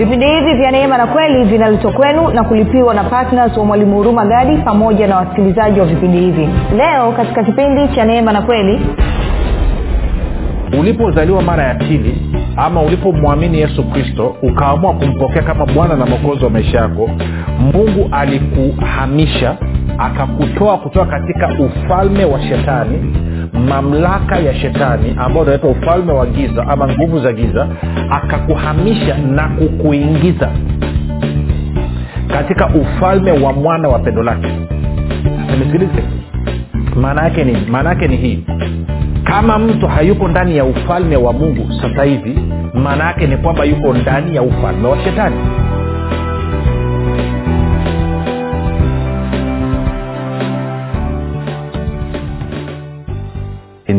vipindi hivi vya neema na kweli vinaletwa kwenu na kulipiwa na ptns wa mwalimu huruma gadi pamoja na wasikilizaji wa vipindi hivi. Leo katika kipindi cha neema na kweli ulipozaliwa mara ya pili ama ulipomwamini yesu kristo ukaamua kumpokea kama bwana na mwokozi wa maisha yako mungu alikuhamisha akakutoa kutoka katika ufalme wa shetani mamlaka ya shetani ambao unaitwa ufalme wa giza ama nguvu za giza akakuhamisha na kukuingiza katika ufalme wa mwana wa pendo lake. Nimesikilize maana yake ni maana yake ni hii. Kama mtu hayuko ndani ya ufalme wa mungu sasa hivi maana yake ni kwamba yuko ndani ya ufalme wa shetani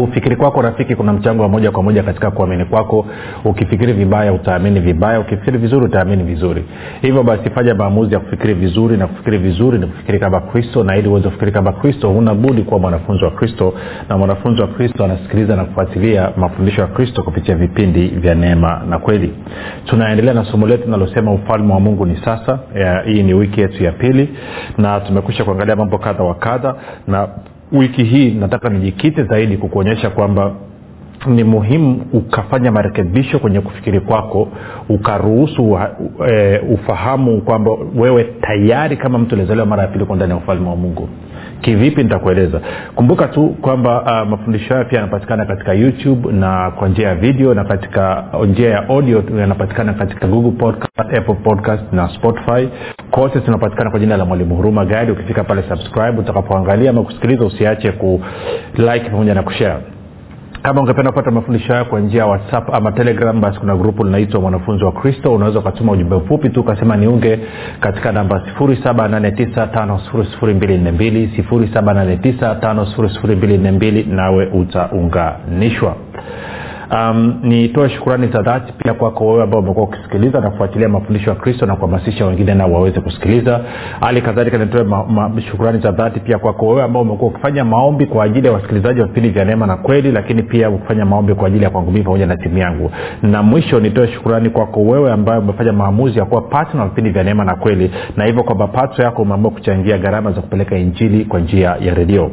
kufikiri kwako rafiki kuna mchango wa moja kwa moja katika kuamini kwako. Ukifikiri vibaya utaamini vibaya. Ukifikiri vizuri utaamini vizuri. Hivyo basi fanya maamuzi ya kufikiri vizuri na kufikiri vizuri ni kufikiri kama kristo na ili uweze kufikiri kama kristo huna kuwa mwanafunzi wa kristo. Na mwanafunzi wa kristo anasikiliza na kufuatilia mafundisho ya kristo kupitia vipindi vya neema na kweli. Tunaendelea na somo letu linalosema ufalme wa mungu ni sasa. Ya, hii ni wiki yetu ya pili na tumekwisha kuangalia mambo kadha wa kadha na wiki hii nataka nijikite zaidi kukuonyesha kwamba ni muhimu ukafanya marekebisho kwenye kufikiri kwako ukaruhusu e, ufahamu kwamba wewe tayari kama mtu alizaliwa mara ya pili uko ndani ya ufalme wa mungu kivipi nitakueleza. Kumbuka tu kwamba uh, mafundisho hayo pia yanapatikana katika youtube na kwa njia ya video na katika njia ya audio yanapatikana katika google podcast apple podcast na spotify. Kote tunapatikana kwa jina la mwalimu huruma gadi ukifika pale subscribe utakapoangalia ama kusikiliza usiache ku like pamoja na kushare kama ungependa kupata mafundisho hayo kwa njia ya whatsapp ama telegram basi kuna grupu linaitwa mwanafunzi wa kristo. Unaweza ukatuma ujumbe mfupi tu ukasema niunge katika namba 7895242 nawe utaunganishwa um, nitoe shukurani za dhati pia kwako wewe ambao umekuwa ukisikiliza na kufuatilia mafundisho ya kristo na kuhamasisha wengine nao waweze kusikiliza. Hali kadhalika nitoe ma, ma, shukurani za dhati pia kwako wewe ambao umekuwa ukifanya maombi kwa ajili ya wasikilizaji wa vipindi vya neema na kweli lakini pia ukifanya maombi kwa ajili ya kwangu mii pamoja na timu yangu. Na mwisho nitoe shukurani kwako wewe ambaye umefanya maamuzi ya kuwa patna wa vipindi vya neema na kweli na hivyo kwa mapato yako umeamua kuchangia gharama za kupeleka injili kwa njia ya redio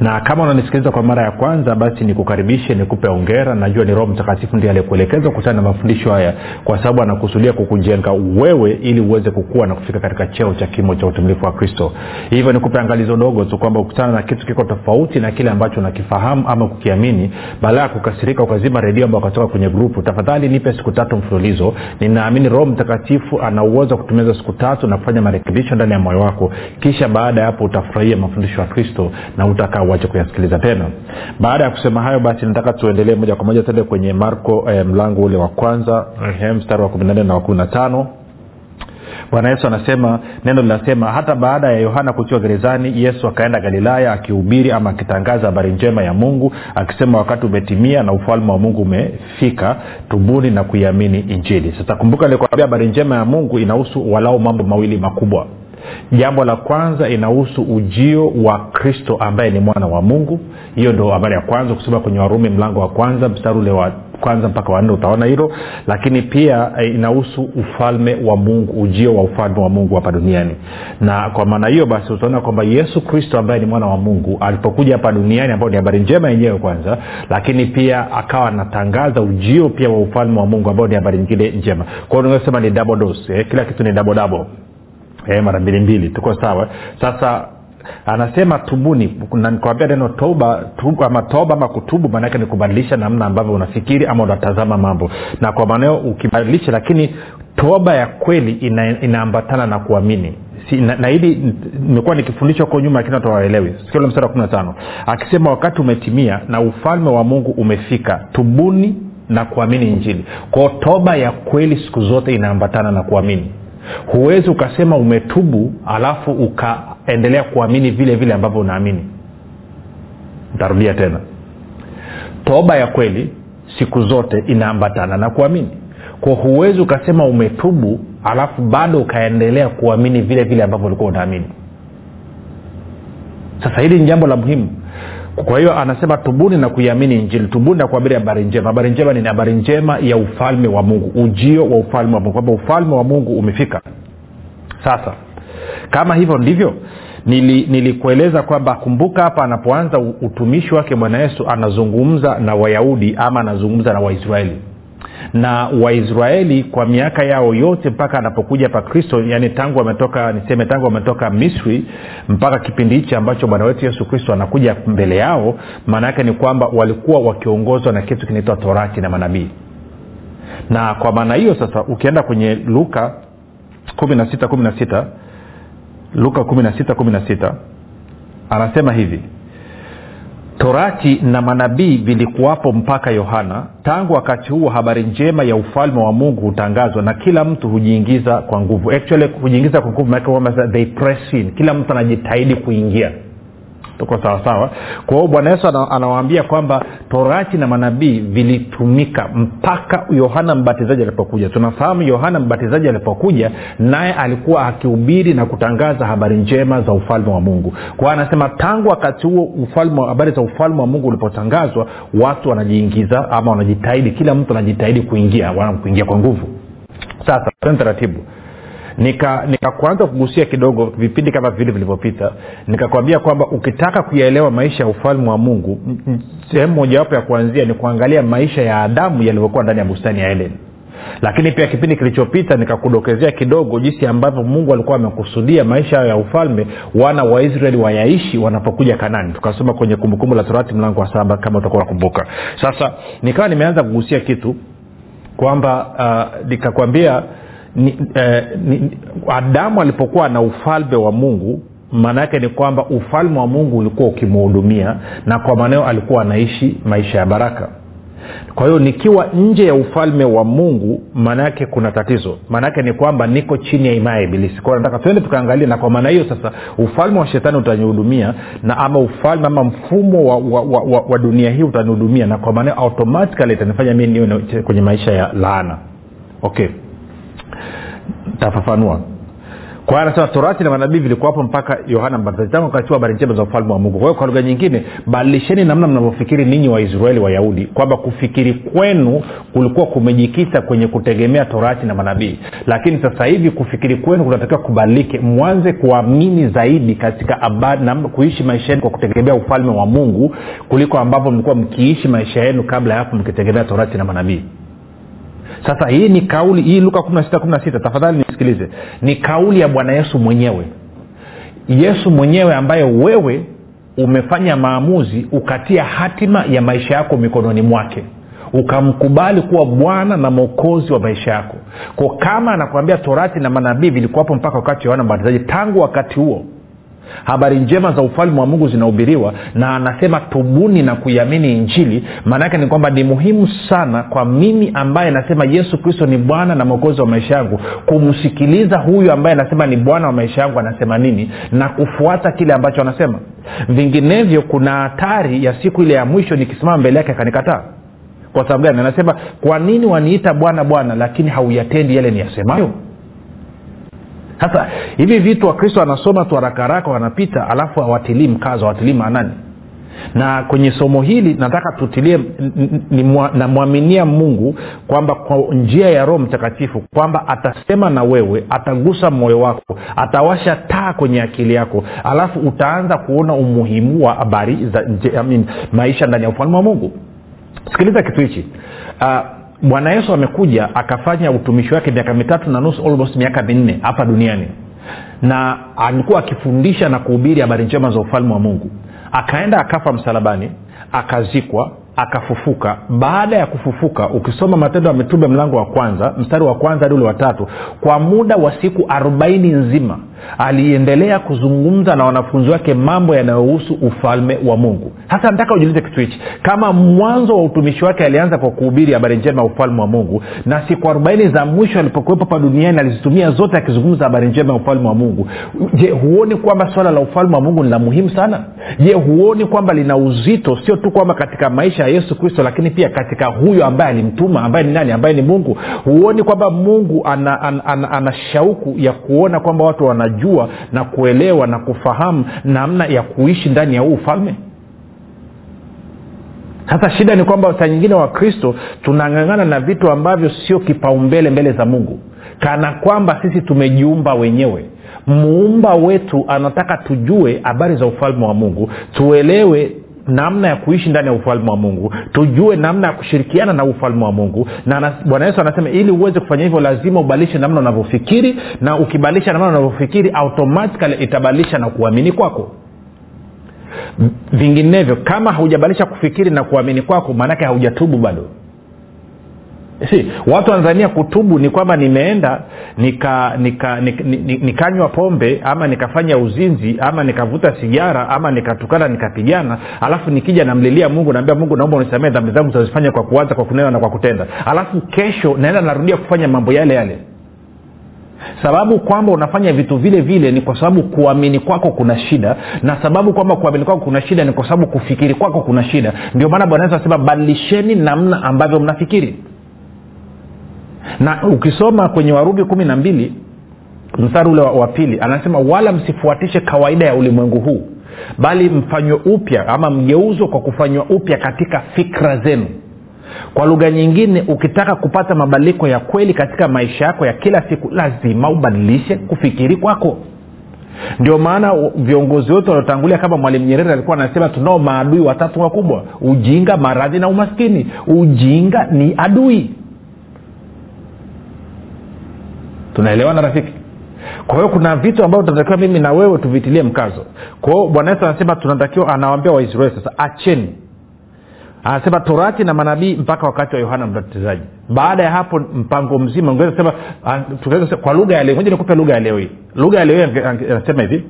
na kama unanisikiliza kwa mara ya kwanza basi nikukaribishe nikupe ongera najua ni roho mtakatifu ndiye aliyekuelekeza kutana na mafundisho haya kwa sababu anakusudia kukujenga wewe ili uweze kukua na kufika katika cheo cha kimo cha utumilifu wa kristo. Hivyo nikupe angalizo dogo tu kwamba ukutana na kitu kiko tofauti na kile ambacho unakifahamu ama kukiamini baada ya kukasirika ukazima redio ambao ukatoka kwenye grupu tafadhali nipe siku tatu mfululizo. Ninaamini roho mtakatifu ana uwezo wa kutumiza siku tatu na kufanya marekebisho ndani ya moyo wako. Kisha baada ya hapo utafurahia mafundisho ya kristo na utakaa uache kuyasikiliza tena. Baada ya kusema hayo basi nataka tuendelee moja kwa moja tende kwenye marko eh, mlango ule wa kwanza eh, mstari wa kumi na na wa kumi na tano. Bwana yesu anasema neno linasema hata baada ya yohana kutiwa gerezani yesu akaenda galilaya akihubiri ama akitangaza habari njema ya mungu akisema wakati umetimia na ufalme wa mungu umefika tubuni na kuiamini injili. Sasa kumbuka nilikwambia habari njema ya mungu inahusu walau mambo mawili makubwa jambo la kwanza inahusu ujio wa kristo ambaye ni mwana wa mungu. Hiyo ndo habari ya kwanza kusoma kwenye warumi mlango wa kwanza mstari ule wa kwanza mpaka wanne utaona hilo. Lakini pia inahusu ufalme wa mungu ujio wa ufalme wa mungu hapa duniani. Na kwa maana hiyo basi utaona kwamba yesu kristo ambaye ni mwana wa mungu alipokuja hapa duniani ambao ni habari njema yenyewe kwanza lakini pia akawa anatangaza ujio pia wa ufalme wa mungu ambao ni habari nyingine njema. Kwao unaweza ni double dose eh? kila kitu ni double double eh, mara mbili mbili tuko sawa. Sasa anasema tubuni nakwambia neno toba ama toba ama kutubu maanaake ni kubadilisha namna ambavyo unafikiri ama unatazama mambo. Na kwa maanao ukibadilisha lakini toba ya kweli ina, inaambatana na kuamini. Si, na, na hili nimekuwa nikifundishwa huko nyuma lakini watu sikio mstari wa kumi na tano. Akisema wakati umetimia na ufalme wa mungu umefika tubuni na kuamini injili. Kwao toba ya kweli siku zote inaambatana na kuamini huwezi ukasema umetubu alafu ukaendelea kuamini vile vile ambavyo unaamini. Ntarudia tena. Toba ya kweli siku zote inaambatana na kuamini. Kwa huwezi ukasema umetubu alafu bado ukaendelea kuamini vile vile ambavyo ulikuwa unaamini. Sasa hili ni jambo la muhimu kwa hiyo anasema tubuni na kuiamini injili. Tubuni na kuabiri habari njema. Habari njema ni habari njema ya ufalme wa mungu. Ujio wa ufalme wa mungu. Kwamba ufalme wa mungu umefika. Sasa kama hivyo ndivyo nili, nilikueleza kwamba kumbuka hapa anapoanza utumishi wake bwana yesu anazungumza na wayahudi ama anazungumza na waisraeli na waisraeli kwa miaka yao yote mpaka anapokuja pa kristo yani tangu ametoka niseme tangu ametoka misri mpaka kipindi hichi ambacho bwana wetu yesu kristo anakuja mbele yao maana yake ni kwamba walikuwa wakiongozwa na kitu kinaitwa torati na manabii. Na kwa maana hiyo sasa ukienda kwenye luka 16 16 luka 16 16 anasema hivi torati na manabii vilikuwapo mpaka yohana. Tangu wakati huo habari njema ya ufalme wa mungu hutangazwa na kila mtu hujiingiza kwa nguvu. Actually hujiingiza kwa nguvu they press in. Kila mtu anajitahidi kuingia tuko sawasawa kwa hiyo bwana yesu anawaambia kwamba torati na manabii vilitumika mpaka yohana mbatizaji alipokuja. Tunafahamu yohana mbatizaji alipokuja naye alikuwa akihubiri na kutangaza habari njema za ufalme wa mungu. Kwa anasema tangu wakati huo ufalme habari za ufalme wa mungu ulipotangazwa watu wanajiingiza ama wanajitahidi kila mtu anajitahidi kuingia kuingia kwa nguvu. Sasa taratibu nikakuanza nika kugusia kidogo vipindi kama vile vilivyopita. Nikakwambia kwamba ukitaka kuyaelewa maisha ya ufalme wa mungu sehemu mojawapo ya kuanzia ni kuangalia maisha ya adamu yalivyokuwa ndani ya bustani ya eden. Lakini pia kipindi kilichopita nikakudokezea kidogo jinsi ambavyo mungu alikuwa amekusudia maisha ya ufalme wana wa israeli wayaishi wanapokuja kanani. Tukasoma kwenye kumbukumbu la torati mlango wa saba kama utakuwa nakumbuka sasa nikawa nimeanza kugusia kitu kwamba uh, nikakwambia ni, eh, ni, adamu alipokuwa na ufalme wa mungu maana yake ni kwamba ufalme wa mungu ulikuwa ukimhudumia na kwa maneo alikuwa anaishi maisha ya baraka. Kwa hiyo nikiwa nje ya ufalme wa mungu maana yake kuna tatizo. Maanaake ni kwamba niko chini ya imaya ya ibilisi. Nataka tuende tukaangalia na kwa maana hiyo sasa ufalme wa shetani utanihudumia na ama ufalme ama mfumo wa, wa, wa, wa, wa dunia hii utanihudumia na kwa maana automatikali itanifanya mi niwe kwenye maisha ya laana. Okay tafafanua. Kwa hiyo anasema torati na manabii vilikuwapo mpaka yohana mbatizaji. Tangu wakati habari njema za ufalme wa mungu. Kwa hiyo kwa lugha nyingine badilisheni namna mnavyofikiri ninyi waisraeli wayahudi kwamba kufikiri kwenu kulikuwa kumejikita kwenye kutegemea torati na manabii. Lakini sasa hivi kufikiri kwenu kunatakiwa kubadilike. Mwanze kuamini zaidi katika abad, na kuishi maisha yenu kwa kutegemea ufalme wa mungu kuliko ambavyo mlikuwa mkiishi maisha yenu kabla ya hapo mkitegemea torati na manabii sasa hii ni kauli hii luka 16 tafadhali nisikilize. Ni kauli ya bwana yesu mwenyewe. Yesu mwenyewe ambaye wewe umefanya maamuzi ukatia hatima ya maisha yako mikononi mwake. Ukamkubali kuwa bwana na mwokozi wa maisha yako. Ko kama anakuambia torati na manabii vilikuwapo mpaka wakati yohana mbatizaji tangu wakati huo habari njema za ufalme wa mungu zinahubiriwa na anasema tubuni na kuiamini injili. Maanaake ni kwamba ni muhimu sana kwa mimi ambaye nasema yesu kristo ni bwana na mwokozi wa maisha yangu kumsikiliza huyu ambaye anasema ni bwana wa maisha yangu anasema nini na kufuata kile ambacho anasema. Vinginevyo kuna hatari ya siku ile ya mwisho nikisimama mbele yake akanikataa. Kwa sababu gani? Anasema kwa nini waniita bwana bwana lakini hauyatendi yale niyasemayo sasa hivi vitu wakristo wanasoma tu haraka haraka wanapita alafu hawatilii mkazo hawatilii maanani. Na kwenye somo hili nataka tutilie namwaminia mungu kwamba kwa njia ya roho mtakatifu kwamba atasema na wewe atagusa moyo wako atawasha taa kwenye akili yako alafu utaanza kuona umuhimu wa habari za I mean, maisha ndani ya ufalme wa mungu. Sikiliza kitu hichi. Uh, bwana yesu amekuja akafanya utumishi wake miaka mitatu na nusu almost miaka minne hapa duniani. Na alikuwa akifundisha na kuhubiri habari njema za ufalme wa mungu. Akaenda akafa msalabani akazikwa akafufuka. Baada ya kufufuka ukisoma matendo ya mitume mlango wa kwanza mstari wa kwanza hadi ule watatu kwa muda wa siku arobaini nzima aliendelea kuzungumza na wanafunzi wake mambo yanayohusu ufalme wa mungu. Hasa nataka ujiulize kitu hichi. Kama mwanzo wa utumishi wake alianza kwa kuhubiri habari njema ya ufalme wa mungu na siku arobaini za mwisho alipokuwepo pa duniani alizitumia zote akizungumza habari njema ya ufalme wa mungu. Je huoni kwamba swala la ufalme wa mungu ni la muhimu sana? Je huoni kwamba lina uzito sio tu kwamba katika maisha yesu kristo lakini pia katika huyo ambaye alimtuma ambaye ni nani ambaye ni mungu huoni kwamba mungu ana, ana, ana, ana shauku ya kuona kwamba watu wanajua na kuelewa na kufahamu namna ya kuishi ndani ya huu ufalme? Sasa shida ni kwamba saa nyingine wakristo tunang'ang'ana na vitu ambavyo sio kipaumbele mbele za mungu. Kana kwamba sisi tumejiumba wenyewe. Muumba wetu anataka tujue habari za ufalme wa mungu tuelewe namna ya kuishi ndani ya ufalme wa mungu. Tujue namna ya kushirikiana na ufalme wa mungu. Na bwana yesu anasema ili uweze kufanya hivyo lazima ubadilishe namna unavyofikiri na ukibadilisha namna unavyofikiri automatikali itabadilisha na kuamini kwako. Vinginevyo kama haujabadilisha kufikiri na kuamini kwako maanake haujatubu bado si watu wanazania kutubu ni kwamba nimeenda nikanywa nika, nika, nika, nika pombe ama nikafanya uzinzi ama nikavuta sigara ama nikatukana nikapigana alafu nikija namlilia mungu naambia mungu naomba unisamee dhambi zangu zazifanya kwa kuwaza kwa kunena na kwa kutenda. Alafu kesho naenda narudia kufanya mambo yale yale. Sababu kwamba unafanya vitu vile vile ni kwa sababu kuamini kwako kuna shida na sababu kwamba kuamini kwako kuna shida ni kwa sababu kufikiri kwako kuna shida. Ndio maana bwana yesu anasema badilisheni namna ambavyo mnafikiri na ukisoma kwenye warumi kumi na mbili mstari ule wa, pili anasema wala msifuatishe kawaida ya ulimwengu huu bali mfanywe upya ama mgeuzwe kwa kufanywa upya katika fikra zenu. Kwa lugha nyingine ukitaka kupata mabadiliko ya kweli katika maisha yako ya kila siku lazima ubadilishe kufikiri kwako. Ndio maana viongozi wote waliotangulia kama mwalimu nyerere alikuwa anasema tunao maadui watatu wakubwa ujinga maradhi na umaskini. Ujinga ni adui tunaelewana rafiki? Kwa hiyo kuna vitu ambavyo tunatakiwa mimi na wewe tuvitilie mkazo. Kwa hiyo bwana yesu anasema tunatakiwa anawambia waisraeli sasa acheni. Anasema torati na manabii mpaka wakati wa yohana mbatizaji. Baada ya hapo mpango mzima sema kwa lugha ya leo moja nikupe lugha ya leo hii. Lugha ya leo anasema hivi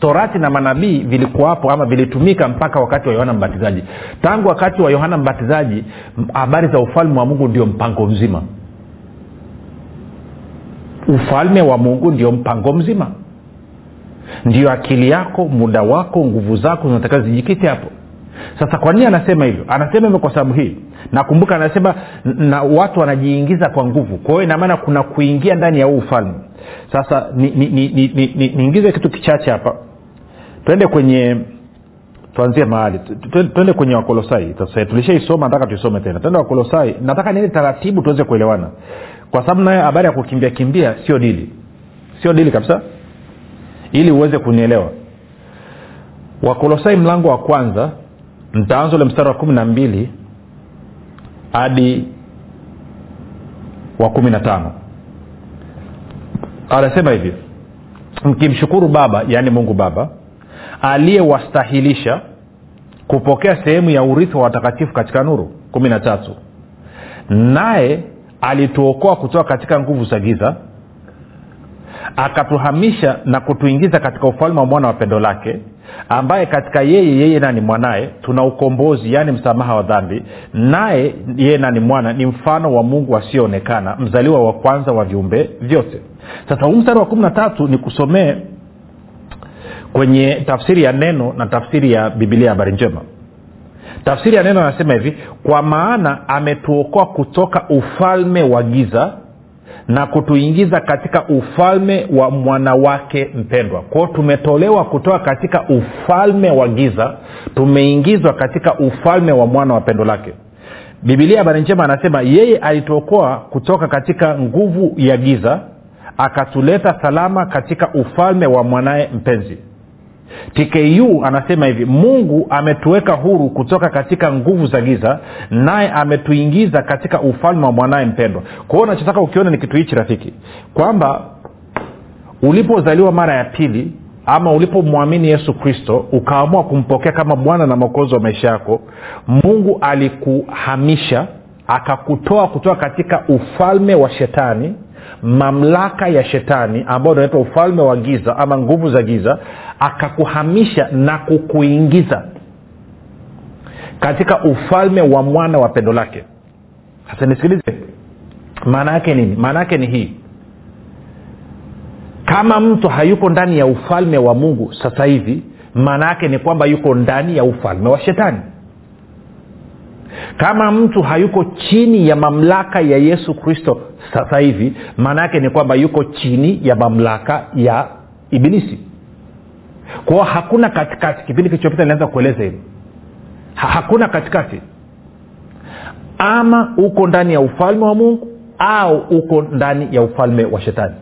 torati na manabii vilikuwapo ama vilitumika mpaka wakati wa yohana mbatizaji. Tangu wakati wa yohana mbatizaji habari za ufalme wa mungu ndio mpango mzima ufalme wa mungu ndio mpango mzima. Ndio akili yako muda wako nguvu zako zinatakiwa zijikite hapo. Sasa kwa nini anasema hivyo? Anasema hivyo kwa sababu hii. Nakumbuka anasema na watu wanajiingiza kwa nguvu. Kwa hiyo inamaana kuna kuingia ndani ya huu ufalme. Sasa niingize ni, ni, ni, ni, ni, kitu kichache hapa. Twende kwenye tuanzie mahali. Twende kwenye wakolosai. Tulishaisoma nataka tuisome tena. Twende wakolosai. Nataka niende taratibu tuweze kuelewana kwa sababu nayo habari ya kukimbia kimbia sio dili. Sio dili kabisa. Ili uweze kunielewa. Wakolosai mlango wa kwanza ntaanza ule mstari wa kumi na mbili hadi wa kumi na tano. Anasema hivi mkimshukuru baba yaani mungu baba aliyewastahilisha kupokea sehemu ya urithi wa watakatifu katika nuru. Kumi na tatu. Naye alituokoa kutoka katika nguvu za giza akatuhamisha na kutuingiza katika ufalme wa mwana wa pendo lake ambaye katika yeye yeye nani mwanaye tuna ukombozi yaani msamaha wa dhambi naye yeye nani mwana ni mfano wa mungu asiyoonekana mzaliwa wa kwanza wa viumbe vyote. Sasa huu mstari wa kumi na tatu ni kusomee kwenye tafsiri ya neno na tafsiri ya bibilia habari njema tafsiri ya neno anasema hivi kwa maana ametuokoa kutoka ufalme wa giza na kutuingiza katika ufalme wa mwanawake mpendwa. Kwao tumetolewa kutoka katika ufalme wa giza tumeingizwa katika ufalme wa mwana wa pendo lake. Bibilia habari njema anasema yeye alituokoa kutoka katika nguvu ya giza akatuleta salama katika ufalme wa mwanaye mpenzi tku anasema hivi mungu ametuweka huru kutoka katika nguvu za giza naye ametuingiza katika ufalme wa mwanaye mpendwa. Kwa hiyo unachotaka ukiona ni kitu hichi rafiki kwamba ulipozaliwa mara ya pili ama ulipomwamini yesu kristo ukaamua kumpokea kama bwana na mwokozi wa maisha yako mungu alikuhamisha akakutoa kutoka katika ufalme wa shetani mamlaka ya shetani ambayo unaitwa ufalme wa giza ama nguvu za giza akakuhamisha na kukuingiza katika ufalme wa mwana wa pendo lake. Sasa nisikilize maana yake nini? Maana yake ni hii. Kama mtu hayuko ndani ya ufalme wa mungu sasa hivi maana yake ni kwamba yuko ndani ya ufalme wa shetani kama mtu hayuko chini ya mamlaka ya yesu kristo sasa hivi maana yake ni kwamba yuko chini ya mamlaka ya ibilisi. Kwao hakuna katikati. Kipindi kilichopita nilianza kueleza hivi ha, hakuna katikati. Ama uko ndani ya ufalme wa mungu au uko ndani ya ufalme wa shetani.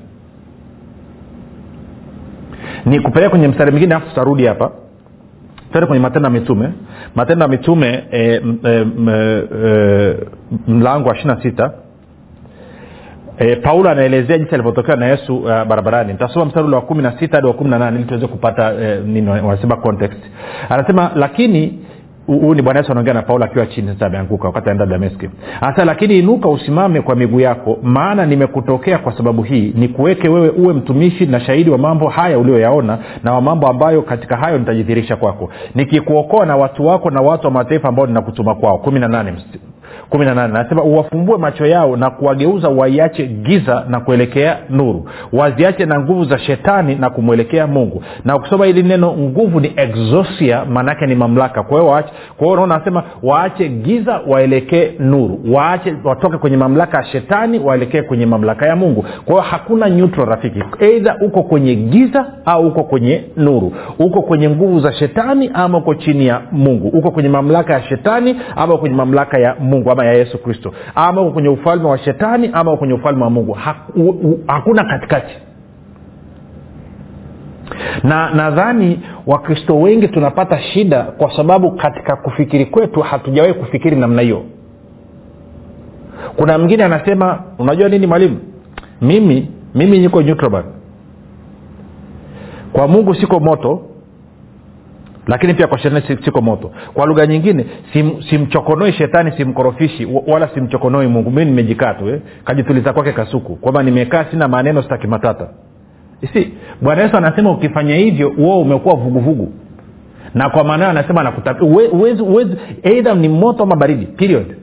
Ni kupeleka kwenye mstari mwingine alafu tutarudi hapa tende kwenye matendo ya mitume. Matendo ya mitume e, e, e, mlango wa ishiri na sita. E, paulo anaelezea jinsi alivyotokewa na yesu uh, barabarani. Nitasoma mstari ule wa kumi na sita hadi wa kumi na nane ili tuweze kupata e, nini wanasema context. Anasema lakini huyu ni bwana yesu anaongea na paulo akiwa chini sasa ameanguka wakati aenda dameski. Hasa lakini inuka usimame kwa miguu yako maana nimekutokea kwa sababu hii. Nikuweke wewe uwe mtumishi na shahidi wa mambo haya ulioyaona na wa mambo ambayo katika hayo nitajidhirisha kwako. Nikikuokoa na watu wako na watu wa mataifa ambao ninakutuma kwao. Kumi na nane kumi na nane. Anasema uwafumbue macho yao na kuwageuza waiache giza na kuelekea nuru. Waziache na nguvu za shetani na kumwelekea mungu. Na ukisoma hili neno nguvu ni exosia maanaake ni mamlaka. Kwa hiyo waache kwa hiyo unaona anasema waache giza waelekee nuru. Waache watoke kwenye mamlaka ya shetani waelekee kwenye mamlaka ya mungu. Kwa hiyo hakuna neutral rafiki. Eidha uko kwenye giza au uko kwenye nuru. Uko kwenye nguvu za shetani ama uko chini ya mungu. Uko kwenye mamlaka ya shetani ama kwenye mamlaka ya mungu ama ya yesu kristo. Ama uko kwenye ufalme wa shetani ama uko kwenye ufalme wa mungu. Haku, hakuna katikati. Na nadhani wakristo wengi tunapata shida kwa sababu katika kufikiri kwetu hatujawahi kufikiri namna hiyo. Kuna mwingine anasema unajua nini mwalimu? Mimi mimi niko neutral kwa mungu siko moto lakini pia kwa shetani siko moto. Kwa lugha nyingine sim, simchokonoi shetani simkorofishi wala simchokonoi mungu. Mi nimejikaa tu eh? kajituliza kwake kasuku. Kwamba nimekaa sina maneno sitaki matata. Si bwana yesu anasema ukifanya hivyo uo umekuwa vuguvugu. Na kwa maanao anasema uwezi eidha ni moto ama baridi. Period.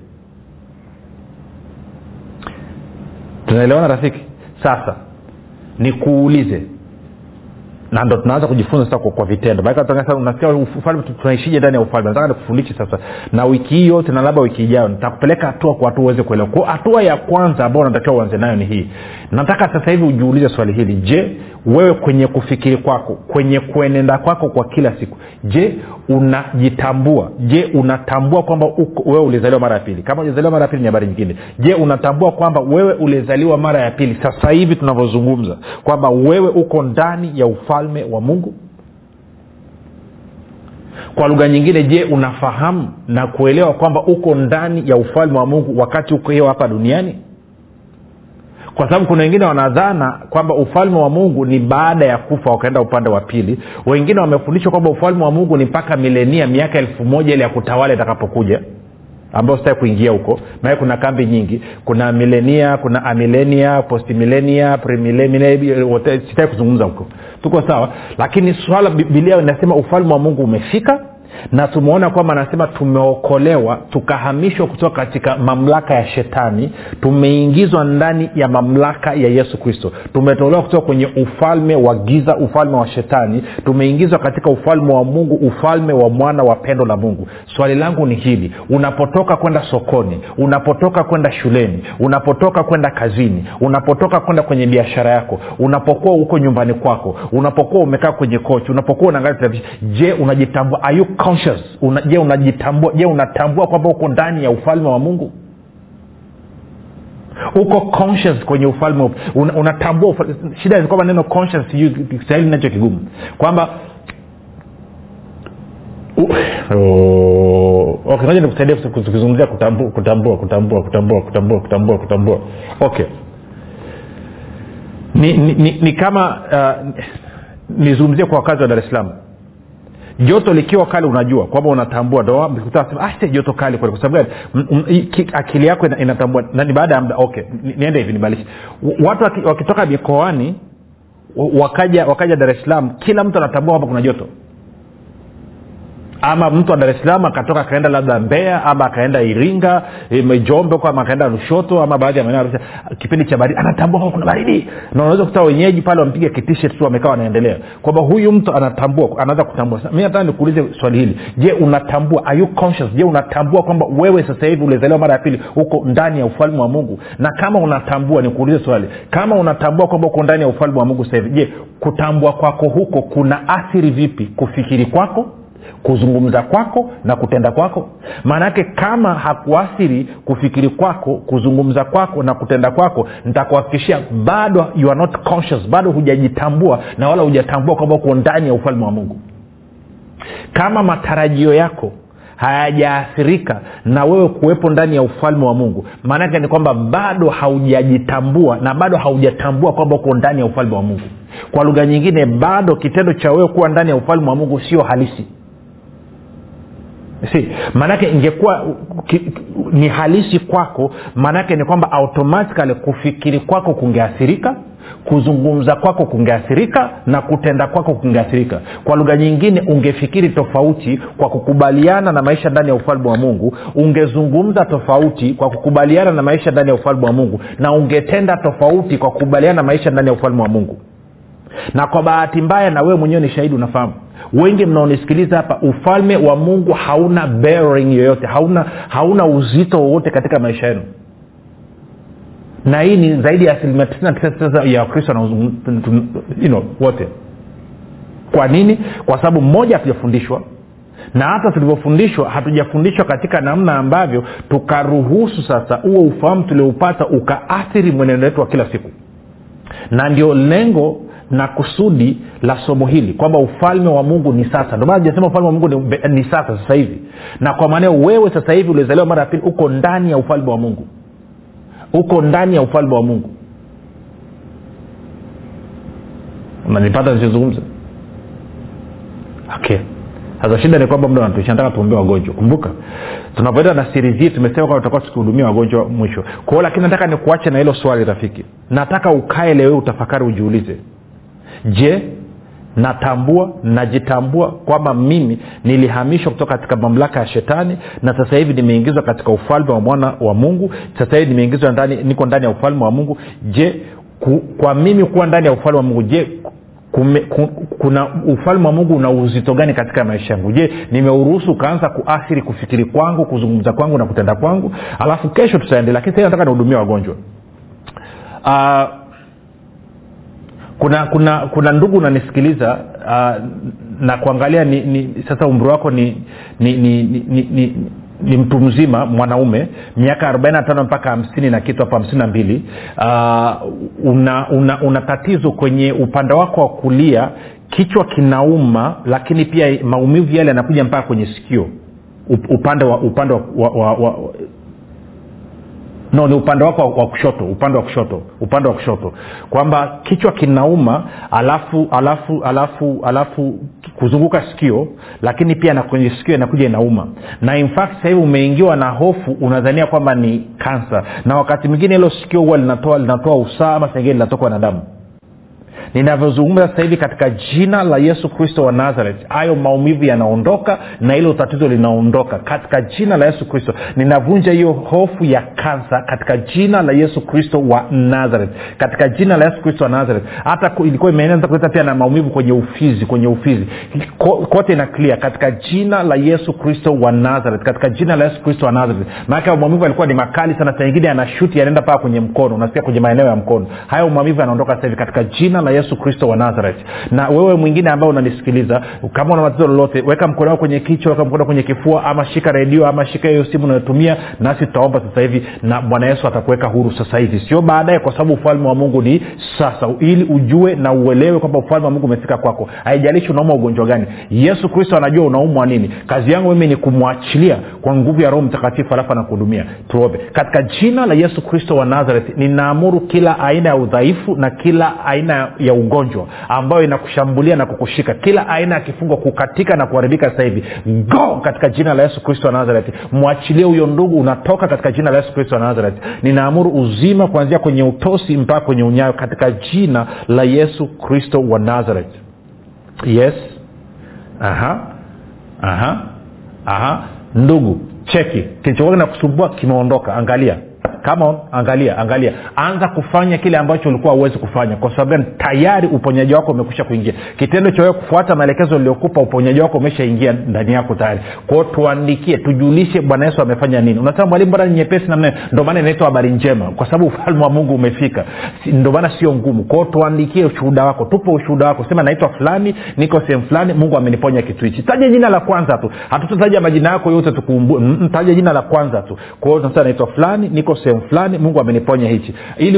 Tunaelewana rafiki? Sasa nikuulize na ndo tunaanza kujifunza sasa kwa, vitendo. Unasikia tunaishije ndani ya ufalme? Nataka nikufundishe sasa. Na wiki hii yote na labda wiki ijayo nitakupeleka hatua kwa hatua uweze kuelewa. Kwa hatua ya kwanza ambayo unatakiwa uanze nayo ni hii. Nataka sasa hivi ujiulize swali hili. Je wewe kwenye kufikiri kwako kwenye kuenenda kwako kwa kila siku je unajitambua? Je unatambua kwamba wewe ulizaliwa mara ya pili? Kama ulizaliwa mara ya pili ni habari nyingine. Je unatambua kwamba wewe ulizaliwa mara ya pili? Sasa hivi tunavyozungumza kwamba wewe uko ndani ya ufalme wa mungu. Kwa lugha nyingine je unafahamu na kuelewa kwamba uko ndani ya ufalme wa mungu wakati uko hiyo hapa duniani? Kwa sababu kuna wengine wanadhana kwamba ufalme wa mungu ni baada ya kufa wakaenda upande wa pili. Wengine wamefundishwa kwamba ufalme wa mungu ni mpaka milenia miaka elfu moja ile ya kutawala itakapokuja ambao sitaki kuingia huko. Maana kuna kambi nyingi. Kuna milenia kuna amilenia postmilenia sitaki kuzungumza huko. Tuko sawa. Lakini swala bibilia inasema ufalme wa mungu umefika na tumeona kwamba anasema tumeokolewa tukahamishwa kutoka katika mamlaka ya shetani tumeingizwa ndani ya mamlaka ya yesu kristo. Tumetolewa kutoka kwenye ufalme wa giza ufalme wa shetani tumeingizwa katika ufalme wa mungu ufalme wa mwana wa pendo la mungu. Swali langu ni hili unapotoka kwenda sokoni unapotoka kwenda shuleni unapotoka kwenda kazini unapotoka kwenda kwenye biashara yako unapokuwa huko nyumbani kwako unapokuwa umekaa kwenye kochi unapokuwa unaangalia je unajitambua conscious. Una, je unajitambua je unatambua kwamba uko ndani ya ufalme wa mungu? Uko conscious kwenye ufalme una, unatambua shida ni kwamba neno conscious kiswahili nacho kigumu. Kwamba okay ngoja nikusaidia kuzungumzia kutambua kutambua kutambua kutambua kutambua kutambua. Okay. Ni, ni, ni, ni kama uh, nizungumzie kwa wakazi wa dar es salaam joto likiwa kali unajua kwamba unatambua. Ndo "Ah, joto kali kwa sababu gani? Akili yako inatambua. Na ni baada ya muda okay niende hivi nibalishe watu wakitoka mikoani wakaja wakaja dar es salaam kila mtu anatambua kwamba kuna joto ama mtu wa dar es akatoka akaenda labda mbea ama akaenda iringa eh, jombe huko akaenda rushoto ama baadhi ya maeneo kipindi cha baridi anatambua kuna baridi. Na unaweza kuta wenyeji pale wamepiga kitishet tu wamekaa wanaendelea. Kwamba huyu mtu anatambua anaweza kutambua. Mi nataka nikuulize swali hili. Je unatambua are you conscious? Je unatambua kwamba wewe sasa hivi ulizaliwa mara ya pili uko ndani ya ufalme wa mungu? Na kama unatambua nikuulize swali. Kama unatambua kwamba uko ndani ya ufalme wa mungu sasa hivi je kutambua kwako huko kuna athiri vipi kufikiri kwako kuzungumza kwako na kutenda kwako. Maanaake kama hakuathiri kufikiri kwako kuzungumza kwako na kutenda kwako nitakuhakikishia bado you are not conscious bado hujajitambua na wala hujatambua kwamba uko ndani ya ufalme wa mungu. Kama matarajio yako hayajaathirika na wewe kuwepo ndani ya ufalme wa mungu maanake ni kwamba bado haujajitambua na bado haujatambua kwamba uko ndani ya ufalme wa mungu. Kwa lugha nyingine bado kitendo cha wewe kuwa ndani ya ufalme wa mungu sio halisi si maanake ingekuwa ni halisi kwako maanake ni kwamba automatikali kufikiri kwako kungeathirika kuzungumza kwako kungeathirika na kutenda kwako kungeathirika. Kwa lugha nyingine ungefikiri tofauti kwa kukubaliana na maisha ndani ya ufalme wa mungu ungezungumza tofauti kwa kukubaliana na maisha ndani ya ufalme wa mungu na ungetenda tofauti kwa kukubaliana na maisha ndani ya ufalme wa mungu na kwa bahati mbaya na wewe mwenyewe ni shahidi unafahamu. Wengi mnaonisikiliza hapa ufalme wa mungu hauna bearing yoyote hauna hauna uzito wowote katika maisha yenu. Na hii ni zaidi ya asilimia 99 ya wakristo you know, wote. Kwa nini? Kwa sababu mmoja hatujafundishwa. Na hata tulivyofundishwa hatujafundishwa katika namna ambavyo tukaruhusu sasa huo ufahamu tulioupata ukaathiri mwenendo wetu wa kila siku. Na ndio lengo na kusudi la somo hili kwamba ufalme wa mungu ni sasa. Ndio ufalme wa mungu ni, ni sasa sasa hivi. Na kwa maanao wewe sasa hivi uliozaliwa mara ya pili uko ndani ya ufalme wa mungu. Uko ndani ya ufalme wa mungu. Nanipata nichozungumza okay. Sasa shida ni kwamba muda natuisha nataka tuombee wagonjwa. Kumbuka tunapoenda na siri hii tumesema kwamba tutakuwa tukihudumia wagonjwa mwisho. Kwao lakini nataka nikuache na hilo swali rafiki. Nataka ukae lewe utafakari ujiulize je natambua najitambua kwamba mimi nilihamishwa kutoka katika mamlaka ya shetani na sasa hivi nimeingizwa katika ufalme wa mwana wa mungu. Sasa hivi nimeingizwa ndani niko ndani ya ufalme wa mungu. Je ku, kwa mimi kuwa ndani ya ufalme wa mungu je kume, ku, kuna ufalme wa mungu una uzito gani katika maisha yangu? Je nimeuruhusu ukaanza kuathiri kufikiri kwangu kuzungumza kwangu na kutenda kwangu? Alafu kesho tutaendelea lakini sahii nataka nihudumia wagonjwa. Uh, kuna kuna kuna ndugu unanisikiliza uh, na kuangalia ni, ni sasa umri wako ni ni ni, ni, ni, ni ni mtu mzima mwanaume miaka 45 mpaka hamsini na kitu na mbili. Uh, una, una, una tatizo kwenye upande wako wa kulia kichwa kinauma lakini pia maumivu yale yanakuja mpaka kwenye sikio upande wa upande wa, wa, wa, wa no ni upande wako wa, kushoto upande wa kushoto upande wa kushoto. Kwamba kichwa kinauma alafu alafu alafu alafu kuzunguka sikio lakini pia na kwenye sikio inakuja inauma. Na in fact sasa hivi umeingiwa na hofu unadhania kwamba ni kansa na wakati mwingine hilo sikio huwa linatoa linatoa usaa ama sengine linatokwa na damu ninavyozungumza sasa hivi katika jina la yesu kristo wa nazaret hayo maumivu yanaondoka na hilo tatizo linaondoka. Katika jina la yesu kristo ninavunja hiyo hofu ya kansa katika jina la yesu kristo wa nazaret katika jina la yesu kristo wa nazaret hata ilikuwa imeanza kuleta pia na maumivu kwenye ufizi kwenye ufizi. Ko- kote na clear katika jina la yesu kristo wa nazaret katika jina la yesu kristo wa nazaret maanake maumivu yalikuwa ni makali sana saa ingine yanashuti yanaenda mpaka kwenye mkono. Unasikia kwenye maeneo ya mkono. Hayo maumivu yanaondoka sasa hivi katika jina la yesu kristo wa nazareth. Na wewe mwingine ambao unanisikiliza kama una tatizo lolote weka mkono wako kwenye kichwa weka mkono kwenye kifua ama shika redio ama shika hiyo simu unayotumia nasi tutaomba sasa hivi na bwana yesu atakuweka huru sasa hivi. Sio baadaye kwa sababu ufalme wa mungu ni sasa ili ujue na uelewe kwamba ufalme wa mungu umefika kwako. Haijalishi unauma ugonjwa gani. Yesu kristo anajua unaumwa nini. Kazi yangu mimi ni kumwachilia kwa nguvu ya roho mtakatifu alafu anakuhudumia. Tuombe. Katika jina la yesu kristo wa nazareth ninaamuru kila aina ya udhaifu na kila aina ya ya ugonjwa ambayo inakushambulia na kukushika. Kila aina ya kifungo kukatika na kuharibika sasa hivi. Go katika jina la yesu kristo wa nazareti mwachilie huyo ndugu unatoka katika jina la yesu kristo wa nazareti ninaamuru uzima kuanzia kwenye utosi mpaka kwenye unyayo katika jina la yesu kristo wa nazareti yes? Aha. Aha. Aha. Ndugu cheki. Kilichokuwa kinakusumbua kimeondoka. Angalia kama on, angalia angalia. Anza kufanya kile ambacho ulikuwa huwezi kufanya kwa sababu gani? Tayari uponyaji wako umekusha kuingia. Kitendo cha wewe kufuata maelekezo uliokupa uponyaji wako umeshaingia ndani yako tayari. Kwao tuandikie tujulishe bwana yesu amefanya nini. Unasema mwalimu bora ni nyepesi namna ndio maana inaitwa habari njema kwa sababu ufalme wa mungu umefika. Ndio maana sio ngumu. Kwao tuandikie ushuhuda wako tupe ushuhuda wako. Sema naitwa fulani niko sehemu fulani mungu ameniponya kitu hichi. Taja jina la kwanza tu. Hatutataja majina yako yote tukuumbue. Taja jina la kwanza tu. Kwao tunasema naitwa fulani niko sehemu fulani mungu ameniponya hichi. Ili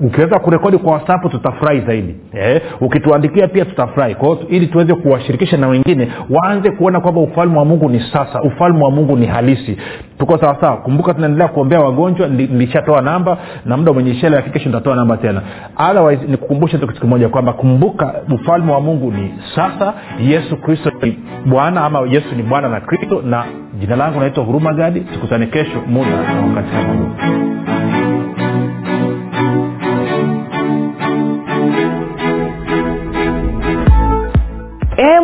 ukiweza kurekodi kwa whatsapp tutafurahi zaidi. Eh, ukituandikia pia tutafurahi. Ili tuweze kuwashirikisha na wengine waanze kuona kwamba ufalme wa mungu ni sasa ufalme wa mungu ni halisi. Tuko sawasawa kumbuka tunaendelea kuombea wagonjwa nilishatoa namba na muda mwenye shela lakini kesho nitatoa namba tena. Otherwise nikukumbushe tu kitu kimoja kwamba kumbuka ufalme wa mungu ni sasa. Yesu kristo ni bwana ama yesu ni bwana na kristo na jina langu naitwa huruma gadi. Tukutane kesho. Muda na wakati kama huu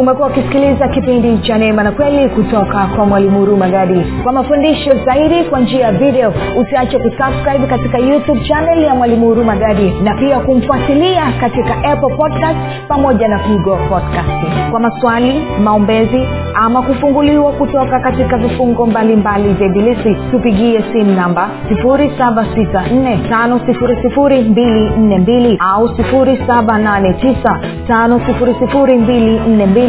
umekuwa ukisikiliza kipindi cha neema na kweli kutoka kwa mwalimu huruma gadi. Kwa mafundisho zaidi kwa njia ya video usiache kusubscribe katika youtube chanel ya mwalimu huruma gadi na pia kumfuatilia katika apple podcast pamoja na google podcast kwa maswali maombezi ama kufunguliwa kutoka katika vifungo mbalimbali vya ibilisi tupigie simu namba 7645242 au